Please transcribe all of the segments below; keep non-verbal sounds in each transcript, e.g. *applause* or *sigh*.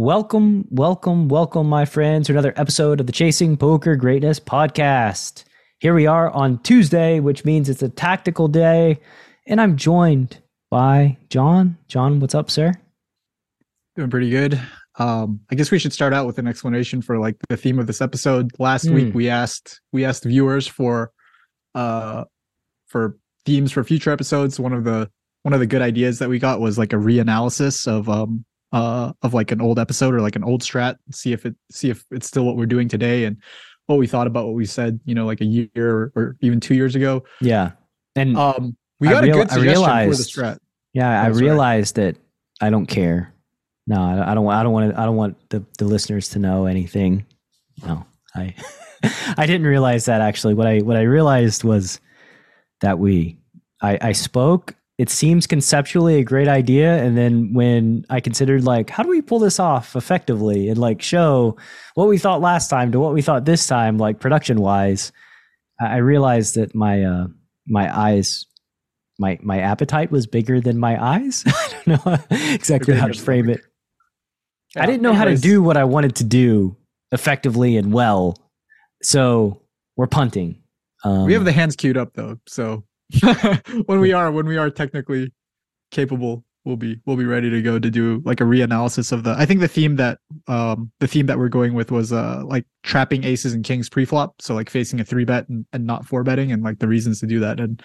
Welcome, welcome, welcome, my friends, to another episode of the Chasing Poker Greatness podcast. Here we are on Tuesday, which means it's a tactical day, and I'm joined by John. John, what's up, sir? Doing pretty good. Um, I guess we should start out with an explanation for like the theme of this episode. Last mm. week we asked we asked viewers for uh for themes for future episodes. One of the one of the good ideas that we got was like a reanalysis of um uh of like an old episode or like an old strat see if it see if it's still what we're doing today and what we thought about what we said you know like a year or, or even two years ago. Yeah. And um we got real, a good suggestion realized, for the strat. Yeah i realized that i don't care. No i don't want i don't want to, i don't want the, the listeners to know anything. No i *laughs* i didn't realize that actually. What i what i realized was that we i i spoke it seems conceptually a great idea and then when i considered like how do we pull this off effectively and like show what we thought last time to what we thought this time like production wise i realized that my uh my eyes my my appetite was bigger than my eyes. *laughs* I don't know exactly how to frame it. Yeah, i didn't know anyways. how to do what i wanted to do effectively and well so we're punting. Um, we have the hands queued up though so *laughs* when we are when we are technically capable we'll be we'll be ready to go to do like a reanalysis of the i think the theme that um the theme that we're going with was uh like trapping aces and kings pre-flop. So like facing a three bet and, and not four betting and like the reasons to do that. And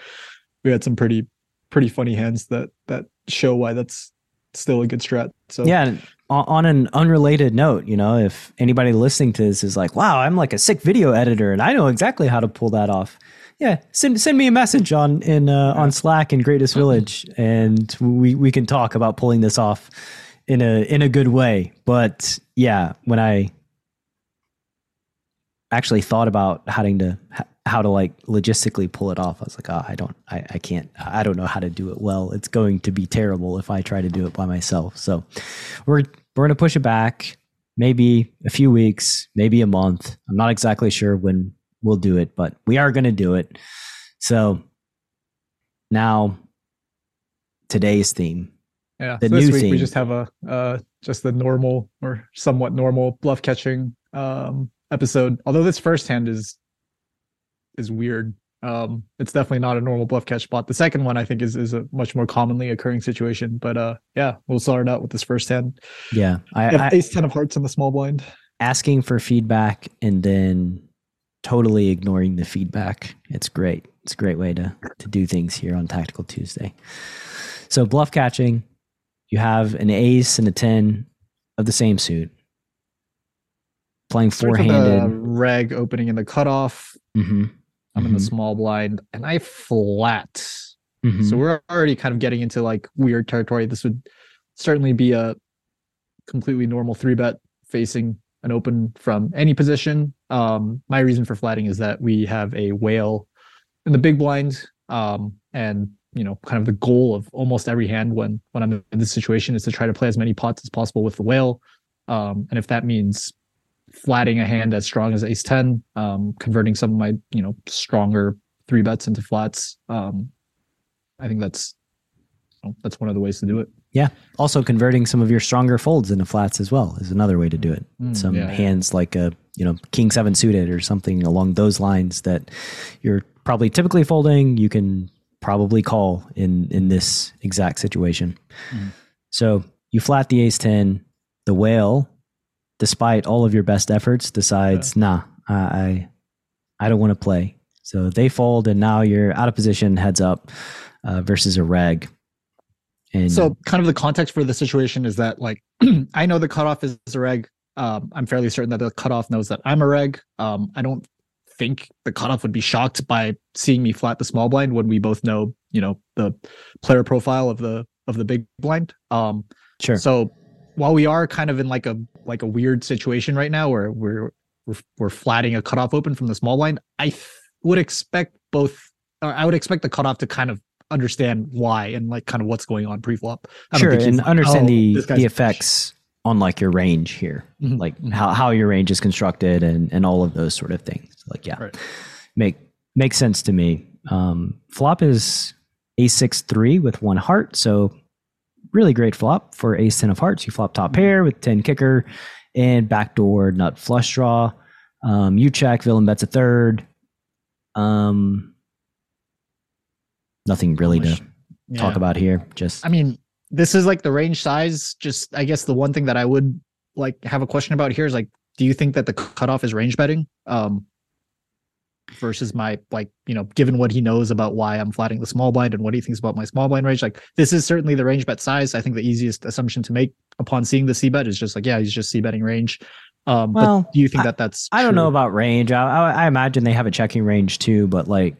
we had some pretty pretty funny hands that that show why that's still a good strat. So yeah on an unrelated note you know if anybody listening to this is like wow i'm like a sick video editor and i know exactly how to pull that off yeah, send send me a message on in uh, on Slack in Greatness. Village, and we we can talk about pulling this off in a in a good way. But yeah, when I actually thought about having to how to like logistically pull it off, I was like, oh, I don't, I, I can't, I don't know how to do it well. It's going to be terrible if I try to do it by myself. So we're we're gonna push it back, maybe a few weeks, maybe a month. I'm not exactly sure when we'll do it, but we are going to do it. So now today's theme. Yeah. The so new this week theme. we just have a uh just the normal or somewhat normal bluff catching um episode. Although this first hand is is weird. Um it's definitely not a normal bluff catch spot. The second one I think is is a much more commonly occurring situation. But uh yeah, we'll start out with this first hand. Yeah. I, I ace ten of hearts in the small blind. Asking for feedback and then totally ignoring the feedback. It's great. It's a great way to to do things here on Tactical Tuesday. So bluff catching, you have an ace and a ten of the same suit. Playing four handed. Reg opening in the cutoff. Mm-hmm. I'm mm-hmm. in the mm-hmm. small blind and I flat. Mm-hmm. So we're already kind of getting into like weird territory. This would certainly be a completely normal three bet facing an open from any position. Um, my reason for flatting is that we have a whale in the big blind, um, and you know, kind of the goal of almost every hand when when I'm in this situation is to try to play as many pots as possible with the whale. Um, and if that means flatting a hand as strong as ace 10 um, converting some of my you know stronger three bets into flats um, i think that's that's one of the ways to do it yeah. Also converting some of your stronger folds into flats as well is another way to do it. Mm, some yeah, hands like a, you know, king seven suited or something along those lines that you're probably typically folding, you can probably call in in this exact situation. Mm. So you flat the ace 10, the whale, despite all of your best efforts, decides, yeah. nah, I I don't want to play. So they fold and now you're out of position, heads up, uh, versus a reg. And so, kind of the context for the situation is that, like, *clears throat* I know the cutoff is a reg. Um, I'm fairly certain that the cutoff knows that I'm a reg. Um, I don't think the cutoff would be shocked by seeing me flat the small blind when we both know, you know, the player profile of the of the big blind. Um, sure. So while we are kind of in like a like a weird situation right now where we're we're, we're flatting a cutoff open from the small blind, I th- would expect both. Or I would expect the cutoff to kind of understand why and like kind of what's going on pre-flop. Sure, and like, understand oh, the the effects on like your range here, mm-hmm. like mm-hmm. how how your range is constructed and and all of those sort of things. Like yeah, right. make makes sense to me. Um, flop is a six three with one heart, so really great flop for ace ten of hearts. You flop top mm-hmm. pair with ten kicker and backdoor nut flush draw. Um, you check, villain bets a third. Um, nothing really to yeah. talk about here. Just I mean, this is like the range size. Just I guess the one thing that I would like have a question about here is like, do you think that the cutoff is range betting? Um, versus my like you know given what he knows about why i'm flatting the small blind and what he thinks about my small blind range like this is certainly the range bet size i think the easiest assumption to make upon seeing the c bet is just like yeah he's just c betting range um well do you think that that's i, I don't know about range I, I, I imagine they have a checking range too but like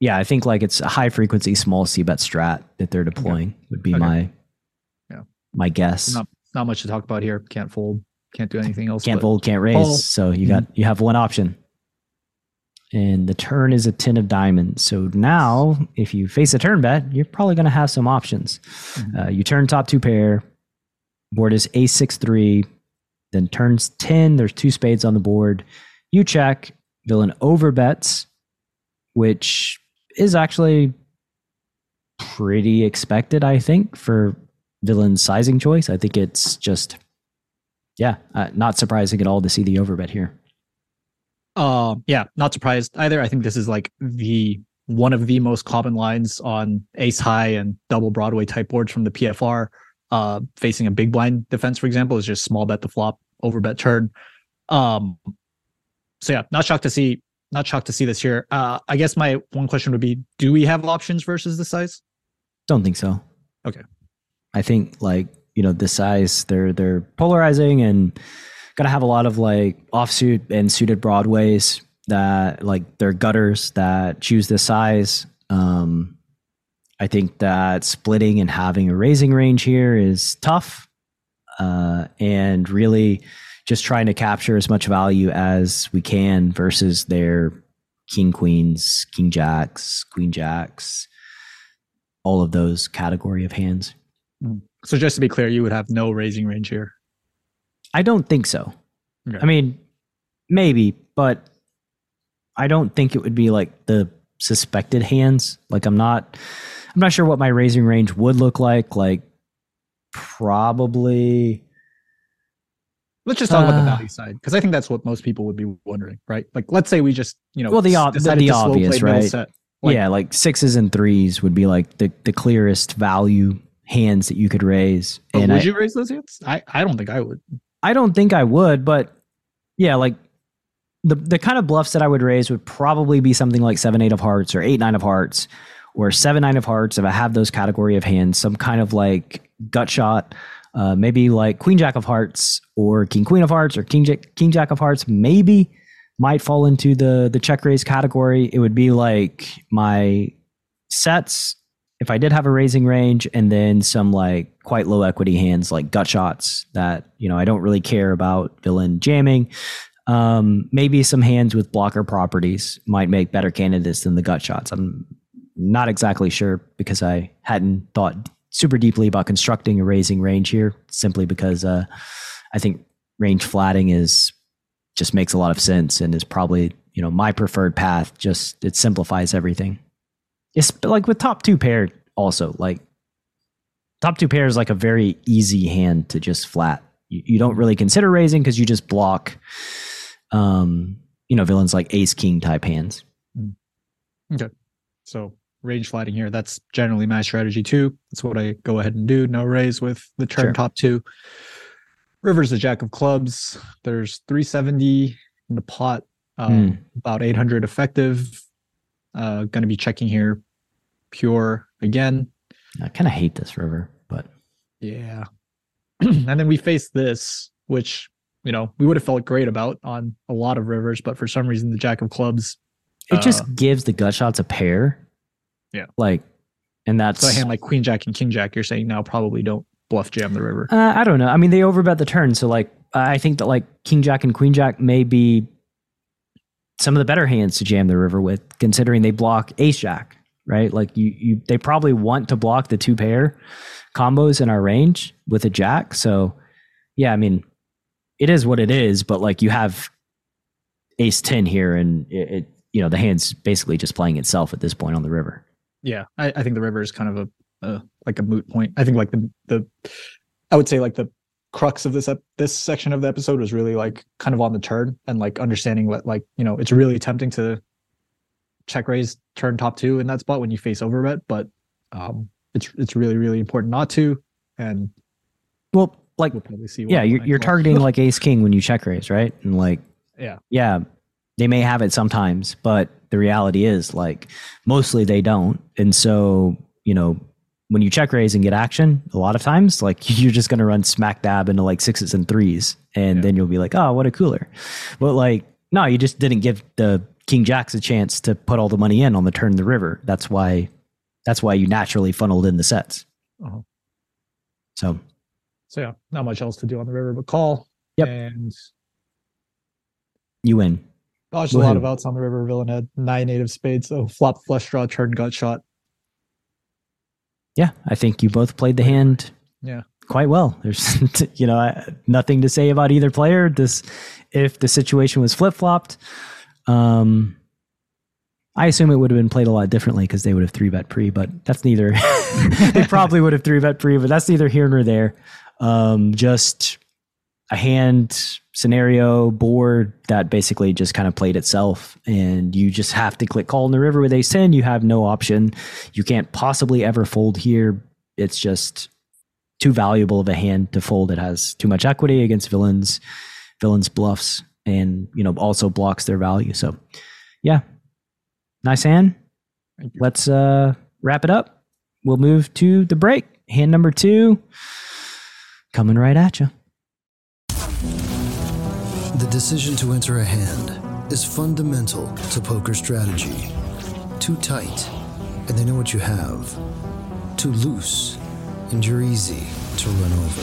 yeah, I think like it's a high frequency small C bet strat that they're deploying okay. would be okay. my yeah my guess. Not not much to talk about here. Can't fold. Can't do anything else. Can't fold. Can't raise. So you got mm-hmm. you have one option. And the turn is a ten of diamonds. So now, if you face a turn bet, you're probably going to have some options. Mm-hmm. Uh, you turn top two pair. Board is a six three. Then turns ten. There's two spades on the board. You check. Villain over bets, which is actually pretty expected, I think, for villain sizing choice. I think it's just, yeah, uh, not surprising at all to see the overbet here. Uh, yeah, not surprised either. I think this is like the one of the most common lines on ace high and double Broadway type boards from the PFR. Uh, facing a big blind defense, for example, is just small bet the flop, overbet turn. Um, so yeah, not shocked to see not shocked to see this here. Uh, I guess my one question would be: Do we have options versus the size? Don't think so. Okay. I think like you know the size they're they're polarizing and gonna have a lot of like offsuit and suited broadways that like they're gutters that choose the size. Um, I think that splitting and having a raising range here is tough, uh, and really just trying to capture as much value as we can versus their king queens, king jacks, queen jacks, all of those category of hands. Mm. So just to be clear, you would have no raising range here. I don't think so. Okay. I mean, maybe, but I don't think it would be like the suspected hands. Like I'm not I'm not sure what my raising range would look like. Like probably Let's just talk uh, about the uh. value side because I think that's what most people would be wondering, right? Like, let's say we just, you know, well, the, the, the obvious, right? Like, yeah, like sixes and threes would be like the, the clearest value hands that you could raise. and would I, you raise those hands? I, I don't think I would. I don't think I would, but yeah, like the the kind of bluffs that I would raise would probably be something like seven eight of hearts or eight nine of hearts or seven nine of hearts if I have those category of hands, some kind of like gut shot uh, maybe like Queen Jack of Hearts or King Queen of Hearts or King Jack, King Jack of Hearts maybe might fall into the the check raise category. It would be like my sets if I did have a raising range and then some like quite low equity hands like gut shots that you know I don't really care about villain jamming. Um, maybe some hands with blocker properties might make better candidates than the gut shots. I'm not exactly sure because I hadn't thought super deeply about constructing a raising range here, simply because uh, I think range flatting is just makes a lot of sense and is probably you know my preferred path. Just it simplifies everything. It's like with top two pair also like top two pair is like a very easy hand to just flat. You, you don't really consider raising because you just block, um, you know, villains like ace king type hands. Mm. Okay, so range flatting here. That's generally my strategy too. That's what I go ahead and do. No raise with the turn sure. top two. River's the jack of clubs. There's 370 in the pot, um, mm. about 800 effective. Uh, going to be checking here pure again. I kind of hate this river, but yeah. *clears throat* and then we face this, which you know we would have felt great about on a lot of rivers, but for some reason the jack of clubs. It uh, just gives the gut shots a pair yeah. Like and that's so a hand like Queen Jack and King Jack. You're saying now probably don't bluff jam the river. Uh, I don't know. I mean, they overbet the turn, so like I think that like King Jack and Queen Jack may be some of the better hands to jam the river with, considering they block Ace Jack, right? Like you, you they probably want to block the two pair combos in our range with a Jack. So yeah, I mean, it is what it is, but like you have Ace ten here, and it, it you know the hand's basically just playing itself at this point on the river. Yeah, I, I think the river is kind of a, a like a moot point. I think like the the I would say like the crux of this ep- this section of the episode was really like kind of on the turn and like understanding what like you know it's really tempting to check raise turn top two in that spot when you face over overbet, but um it's it's really really important not to. And well, like we'll probably see. Yeah, you're, you're targeting *laughs* like ace king when you check raise, right? And like yeah, yeah, they may have it sometimes, but the reality is like mostly they don't. And so, you know, when you check raise and get action, a lot of times like *laughs* you're just going to run smack dab into like sixes and threes. And yeah. then you'll be like, oh, what a cooler. But like, no, you just didn't give the King Jacks a chance to put all the money in on the turn of the river. That's why, that's why you naturally funneled in the sets. Uh-huh. So, so yeah, not much else to do on the river but call. Yep. And you win. Dodged a lot of outs on the river. Villain had nine native spades, so flop, flush draw, turn, gut shot. Yeah, I think you both played the hand. Yeah, quite well. There's *laughs* you know nothing to say about either player. This if the situation was flip flopped, um, I assume it would have been played a lot differently because they would have three bet pre, but that's neither. *laughs* they probably would have three bet pre, but that's neither here nor there. Um, just a hand scenario board that basically just kind of played itself. And you just have to click call in the river with ace 10 you have no option. You can't possibly ever fold here. It's just too valuable of a hand to fold. It has too much equity against villains villains bluffs and you know also blocks their value. So yeah. Nice hand. Let's uh wrap it up. We'll move to the break. Hand number two coming right at you the decision to enter a hand is fundamental to poker strategy. Too tight, and they know what you have. Too loose, and you're easy to run over.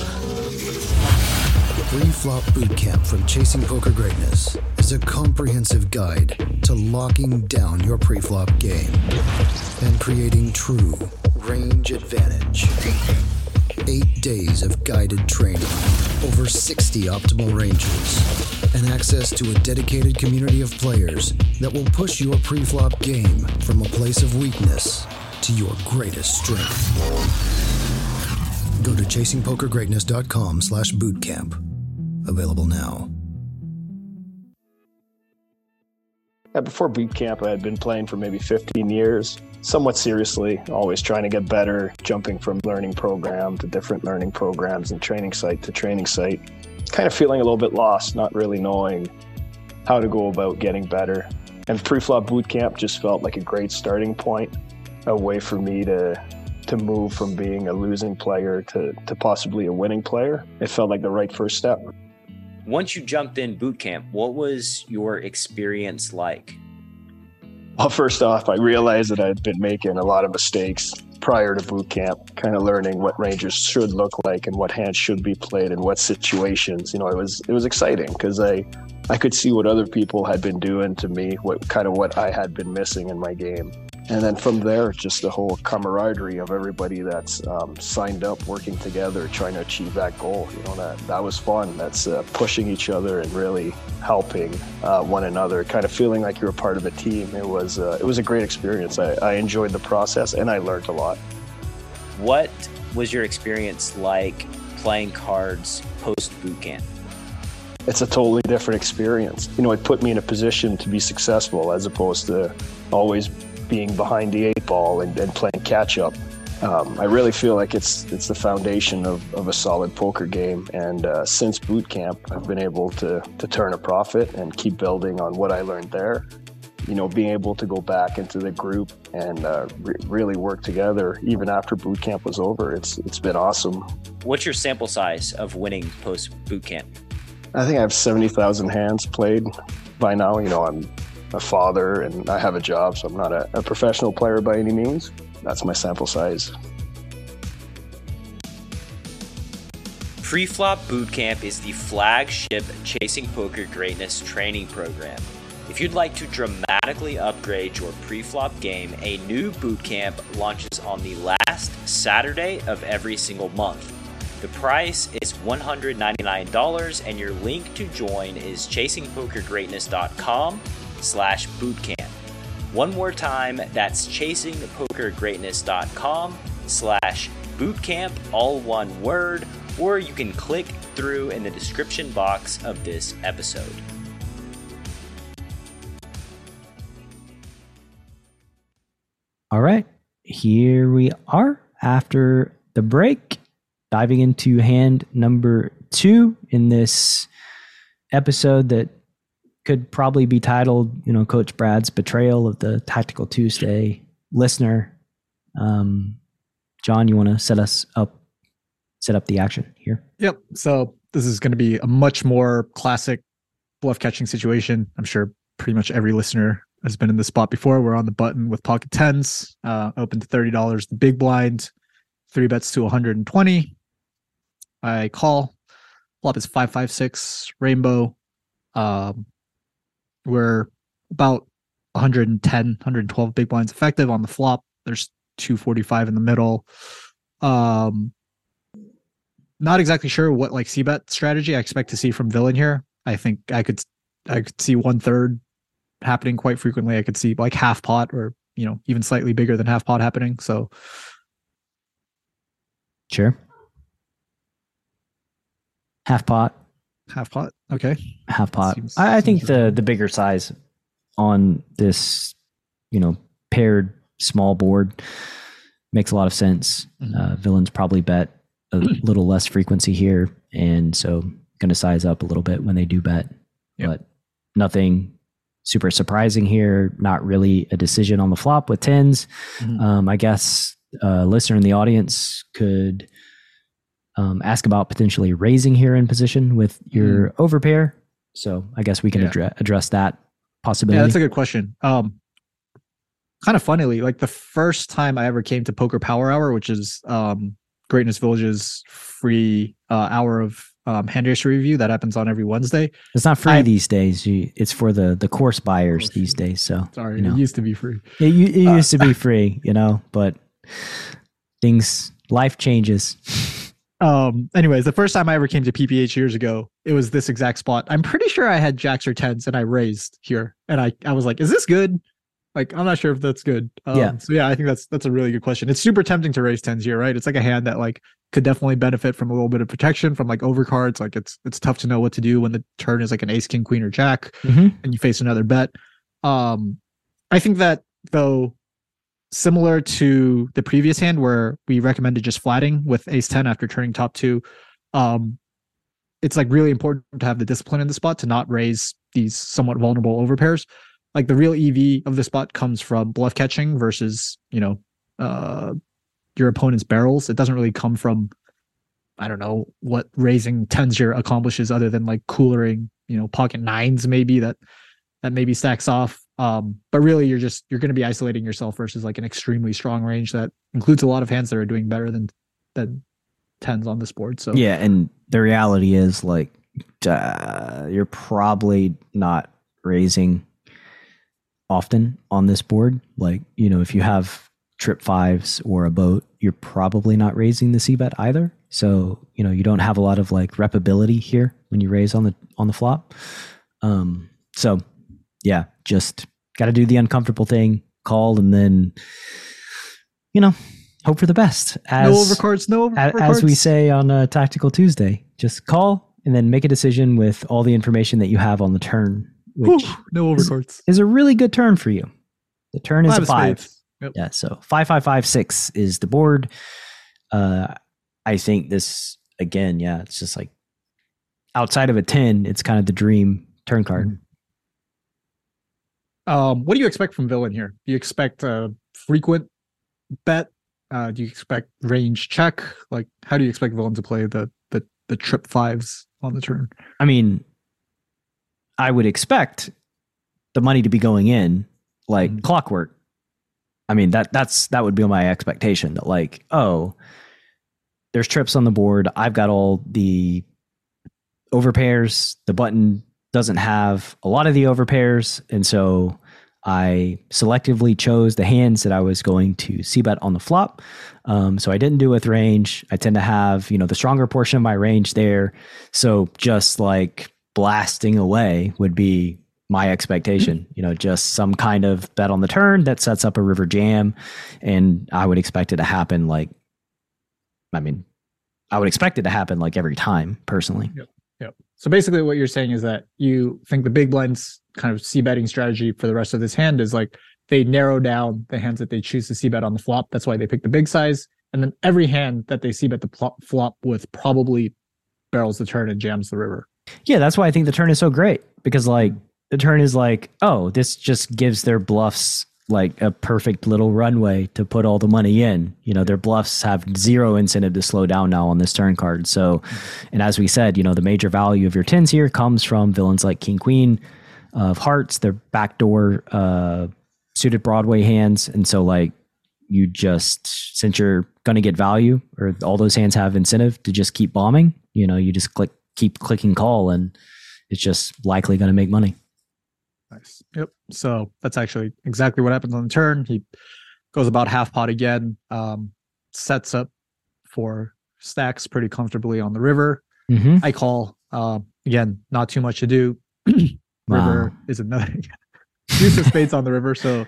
The pre-flop Bootcamp from Chasing Poker Greatness is a comprehensive guide to locking down your pre-flop game and creating true range advantage. Eight days of guided training, over 60 optimal ranges, and access to a dedicated community of players that will push your pre-flop game from a place of weakness to your greatest strength. Go to chasingpokergreatness.com slash bootcamp. Available now. before boot camp, I had been playing for maybe 15 years, somewhat seriously, always trying to get better, jumping from learning program to different learning programs and training site to training site kind of feeling a little bit lost, not really knowing how to go about getting better. And pre-flop boot camp just felt like a great starting point, a way for me to to move from being a losing player to, to possibly a winning player. It felt like the right first step. Once you jumped in boot camp, what was your experience like? Well, first off, I realized that I'd been making a lot of mistakes prior to boot camp, kind of learning what ranges should look like and what hands should be played in what situations. You know, it was it was exciting because I I could see what other people had been doing to me, what kind of what I had been missing in my game and then from there, just the whole camaraderie of everybody that's um, signed up, working together, trying to achieve that goal. You know, that that was fun. That's uh, pushing each other and really helping uh, one another, kind of feeling like you're a part of a team. It was uh, it was a great experience. I, I enjoyed the process and I learned a lot. What was your experience like playing cards post boot camp? It's a totally different experience. You know, it put me in a position to be successful as opposed to always being behind the eight ball and, and playing catch up. Um, I really feel like it's it's the foundation of, of a solid poker game. And uh, since boot camp, I've been able to to turn a profit and keep building on what I learned there. You know, being able to go back into the group and uh, re- really work together even after boot camp was over. It's it's been awesome. What's your sample size of winning post boot camp? I think I have seventy thousand hands played by now. You know, I'm a father and I have a job, so I'm not a, a professional player by any means. that's my sample size. Preflop Bootcamp is the flagship Chasing Poker Greatness training program. If you'd like to dramatically upgrade your preflop game, a new bootcamp launches on the last Saturday of every single month. The price is $199 and your link to join is chasingpokergreatness.com slash bootcamp. One more time, that's chasingpokergreatness.com slash bootcamp, all one word, or you can click through in the description box of this episode. All right, here we are after the break diving into hand number two in this episode that could probably be titled, you know, Coach Brad's betrayal of the Tactical Tuesday listener. Um, John, you want to set us up, set up the action here? Yep. So this is going to be a much more classic bluff catching situation. I'm sure pretty much every listener has been in this spot before. We're on the button with pocket tens, uh, open to thirty dollars. The big blind, three bets to 120. I call. Flop is 556 rainbow. Um, we're about 110, 112 big blinds effective on the flop. There's 245 in the middle. Um, not exactly sure what like c bet strategy I expect to see from villain here. I think I could I could see one third happening quite frequently. I could see like half pot or you know even slightly bigger than half pot happening. So sure. Half pot. Half pot. Okay. Half pot. Seems, I, I think the the bigger size on this, you know, paired small board makes a lot of sense. Mm-hmm. Uh, villains probably bet a little less frequency here, and so going to size up a little bit when they do bet. Yep. But nothing super surprising here. Not really a decision on the flop with 10s mm-hmm. um, I guess a listener in the audience could um, ask about potentially raising here in position with your mm. overpair. So I guess we can yeah. address that possibility. Yeah, that's a good question. Um, kind of funnily, like the first time I ever came to Poker Power Hour, which is um, Greatness Village's free uh, hour of um, hand history review that happens on every Wednesday. It's not free I, these days. You, it's for the the course buyers these days. So sorry, you know. it used to be free. It, it uh, used to be *laughs* free, you know, but things life changes. *laughs* Um, anyways, the first time I ever came to PPH years ago, it was this exact spot. I'm pretty sure I had jacks or tens and I raised here. And I, I was like, is this good? Like, I'm not sure if that's good. Um, yeah. So yeah, I think that's, that's a really good question. It's super tempting to raise tens here, right? It's like a hand that like could definitely benefit from a little bit of protection from like overcards. Like it's, it's tough to know what to do when the turn is like an ace, king, queen, or jack mm-hmm. and you face another bet. Um, I think that though similar to the previous hand where we recommended just flatting with ace 10 after turning top two um it's like really important to have the discipline in the spot to not raise these somewhat vulnerable overpairs like the real ev of the spot comes from bluff catching versus you know uh your opponent's barrels. It doesn't really come from i don't know what raising tens here accomplishes other than like coolering you know pocket nines maybe that that maybe stacks off um, but really, you're just you're going to be isolating yourself versus like an extremely strong range that includes a lot of hands that are doing better than than tens on this board. So yeah, and the reality is like you're probably not raising often on this board. Like you know, if you have trip fives or a boat, you're probably not raising the c bet either. So you know, you don't have a lot of like repability here when you raise on the on the flop. Um, so yeah, just got to do the uncomfortable thing, call, and then, you know, hope for the best. As, no overcards, no overcards. As we say on a Tactical Tuesday, just call and then make a decision with all the information that you have on the turn, which no overcards is, is, a really good turn for you. The turn is five a five. Yep. Yeah, so five five five six is the board. Uh, I think this again, yeah, it's just like outside of a ten, it's kind of the dream turn card. Mm-hmm. Um, what do you expect from villain here? Do you expect a frequent bet? Uh, do you expect range check? Like, how do you expect villain to play the the the trip fives on the turn? I mean, I would expect the money to be going in like mm-hmm. clockwork. I mean that that's that would be my expectation that like oh there's trips on the board. I've got all the overpairs. The button doesn't have a lot of the overpairs, and so I selectively chose the hands that I was going to c bet on the flop. Um, so I didn't do with range. I tend to have you know the stronger portion of my range there. So just like blasting away would be my expectation. You know, just some kind of bet on the turn that sets up a river jam, and I would expect it to happen like. I mean, I would expect it to happen like every time, personally. Yep. Yep. So basically, what you're saying is that you think the big blinds kind of c betting strategy for the rest of this hand is like they narrow down the hands that they choose to c bet on the flop. That's why they pick the big size, and then every hand that they c bet the flop with probably barrels the turn and jams the river. Yeah, that's why I think the turn is so great because like hmm. the turn is like, oh, this just gives their bluffs like a perfect little runway to put all the money in. You know, their bluffs have zero incentive to slow down now on this turn card. So, and as we said, you know, the major value of your tens here comes from villains like King Queen of Hearts, their backdoor uh, suited Broadway hands. And so, like, you just, since you're going to get value or all those hands have incentive to just keep bombing, you know, you just click, keep clicking call and it's just likely going to make money. Nice. Yep. So that's actually exactly what happens on the turn. He goes about half pot again, um, sets up for stacks pretty comfortably on the river. Mm-hmm. I call uh, again, not too much to do. *clears throat* river wow. is another *laughs* deuce of spades on the river. So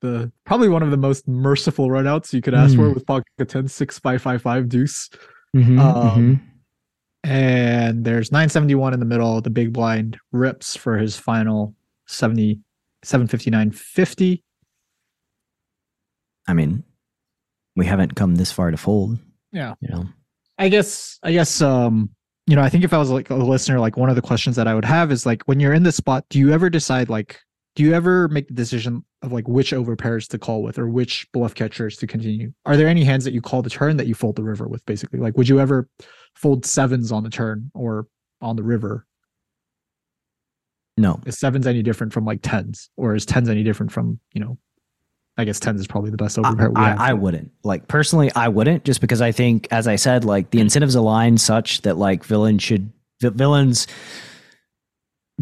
the probably one of the most merciful runouts you could ask mm. for with pocket 10 6 5 5 5 deuce. Mm-hmm, um, mm-hmm. And there's 971 in the middle. The big blind rips for his final 70 759.50. I mean, we haven't come this far to fold. Yeah. You know. I guess I guess um you know, I think if I was like a listener, like one of the questions that I would have is like when you're in this spot, do you ever decide like do you ever make the decision of like which over pairs to call with or which bluff catchers to continue? Are there any hands that you call the turn that you fold the river with basically? Like would you ever fold sevens on the turn or on the river no. Is sevens any different from like tens? Or is tens any different from, you know, I guess tens is probably the best overpair. I, I, I, wouldn't. Like personally, I wouldn't just because I think, as I said, like the incentives align such that like villains should villains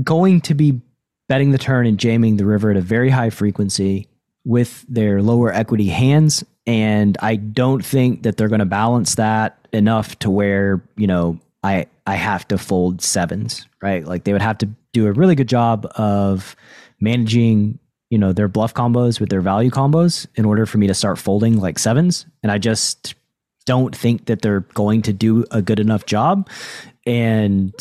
going to be betting the turn and jamming the river at a very high frequency with their lower equity hands. And I don't think that they're going to balance that enough to where, you know, I I have to fold sevens, right? Like they would have to do a really good job of managing, you know, their bluff combos with their value combos in order for me to start folding like sevens. And I just don't think that they're going to do a good enough job. And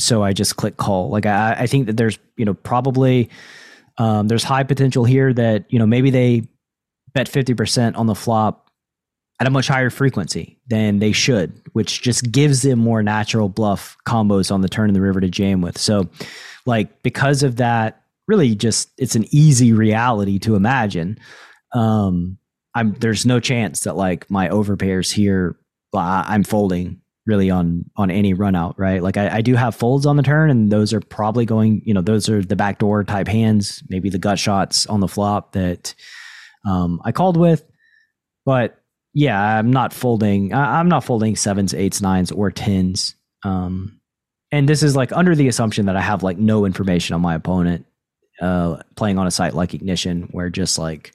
so I just click call. Like I, I think that there's, you know, probably um, there's high potential here that, you know, maybe they bet 50% on the flop at a much higher frequency than they should, which just gives them more natural bluff combos on the turn in the river to jam with. So, like, because of that, really just it's an easy reality to imagine. Um, I'm there's no chance that like my overpairs here, I'm folding really on on any run out, right? Like I, I do have folds on the turn, and those are probably going, you know, those are the backdoor type hands, maybe the gut shots on the flop that um, I called with, but yeah, I'm not folding. I'm not folding sevens, eights, nines, or tens. Um, and this is like under the assumption that I have like no information on my opponent. Uh, playing on a site like Ignition, where just like,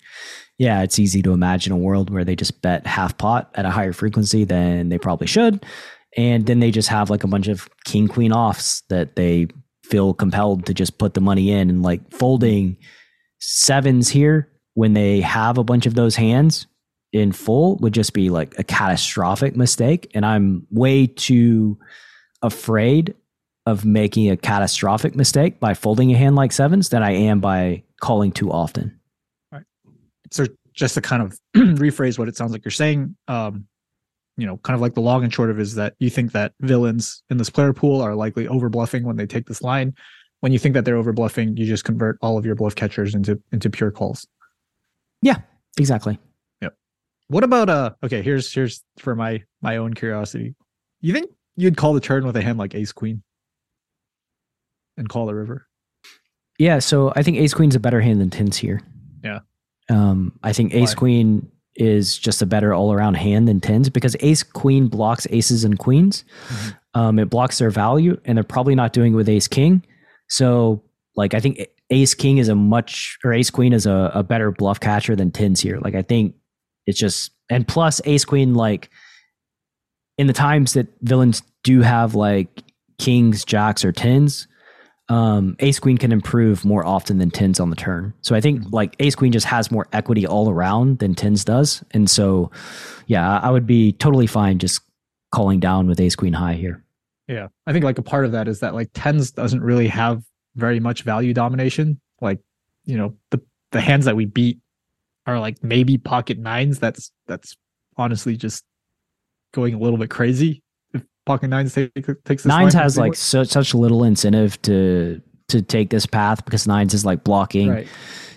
yeah, it's easy to imagine a world where they just bet half pot at a higher frequency than they probably should, and then they just have like a bunch of king queen offs that they feel compelled to just put the money in and like folding sevens here when they have a bunch of those hands in full would just be like a catastrophic mistake. And I'm way too afraid of making a catastrophic mistake by folding a hand like sevens than I am by calling too often. Right. So just to kind of *clears throat* rephrase what it sounds like you're saying, um, you know, kind of like the long and short of is that you think that villains in this player pool are likely over bluffing when they take this line. When you think that they're over bluffing, you just convert all of your bluff catchers into into pure calls. Yeah, exactly. What about uh okay, here's here's for my my own curiosity. You think you'd call the turn with a hand like ace queen and call the river? Yeah, so I think ace queen's a better hand than tens here. Yeah. Um, I think Ace Why? Queen is just a better all around hand than tens because Ace Queen blocks aces and queens. Mm-hmm. Um, it blocks their value, and they're probably not doing with Ace King. So, like, I think Ace King is a much or Ace Queen is a, a better bluff catcher than tens here. Like, I think it's just and plus Ace Queen like in the times that villains do have like kings, jacks, or tens, um, ace queen can improve more often than tens on the turn. So I think mm-hmm. like ace queen just has more equity all around than tens does. And so, yeah, I would be totally fine just calling down with ace queen high here. Yeah. I think like a part of that is that like tens doesn't really have very much value domination. Like, you know, the, the hands that we beat are like maybe pocket nines. That's, that's honestly just going a little bit crazy If Pocket Nines take, takes Nines has like such such little incentive to to take this path because Nines is like blocking right.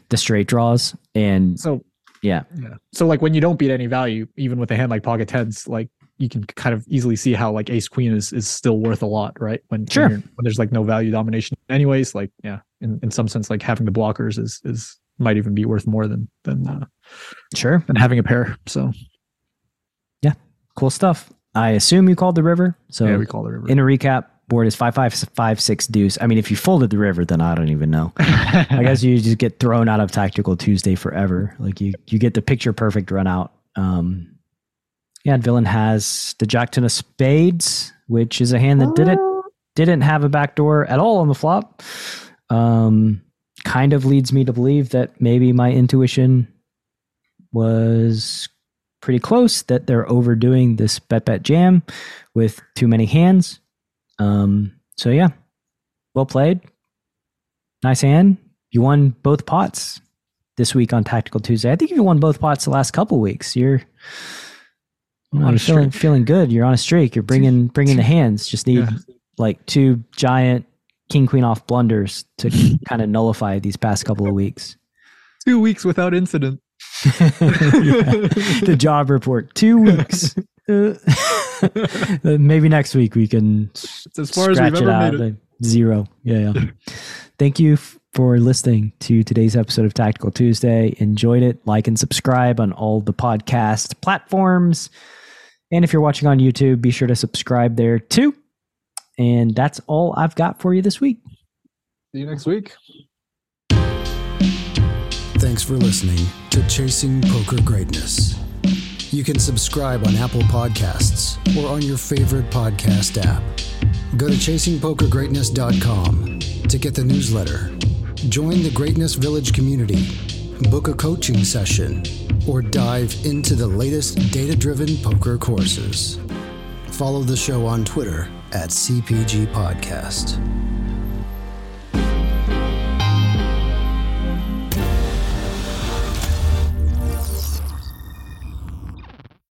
the straight draws and so yeah. yeah. So like when you don't beat any value, even with a hand like Pocket Tens, like you can kind of easily see how like Ace Queen is is still worth a lot, right? When sure. when, when there's like no value domination, anyways. Like yeah, in, in some sense, like having the blockers is is might even be worth more than than uh, sure than having a pair. So yeah, cool stuff. I assume you called the river. So yeah, we call the river. In a recap, board is five five five six deuce. I mean, if you folded the river, then I don't even know. *laughs* I guess you just get thrown out of Tactical Tuesday forever. Like you you get the picture perfect run out. Um, yeah, and villain has the Jack ten of spades, which is a hand that didn't didn't have a backdoor at all on the flop. Um, kind of leads me to believe that maybe my intuition was pretty close that they're overdoing this bet bet jam with too many hands. Um, so yeah, well played. Nice hand. You won both pots this week on Tactical Tuesday. I think you won both pots the last couple weeks. You're, you're feeling feeling good. You're on a streak. You're bringing bringing the hands. Just need yeah. like two giant king queen off blunders to *laughs* kind of nullify these past couple of weeks. Two weeks without incident. *laughs* the job report. Two weeks. *laughs* Maybe next week we can it's as far as we've ever out. made it. Zero. Yeah, yeah. Thank you for listening to today's episode of Tactical Tuesday. Enjoyed it. Like and subscribe on all the podcast platforms. And if you're watching on YouTube, be sure to subscribe there too. And that's all I've got for you this week. See you next week. Thanks for listening to Chasing Poker Greatness. You can subscribe on Apple Podcasts or on your favorite podcast app. Go to chasingpokergreatness.com to get the newsletter, join the Greatness Village community, book a coaching session, or dive into the latest data driven poker courses. Follow the show on Twitter at CPG Podcast.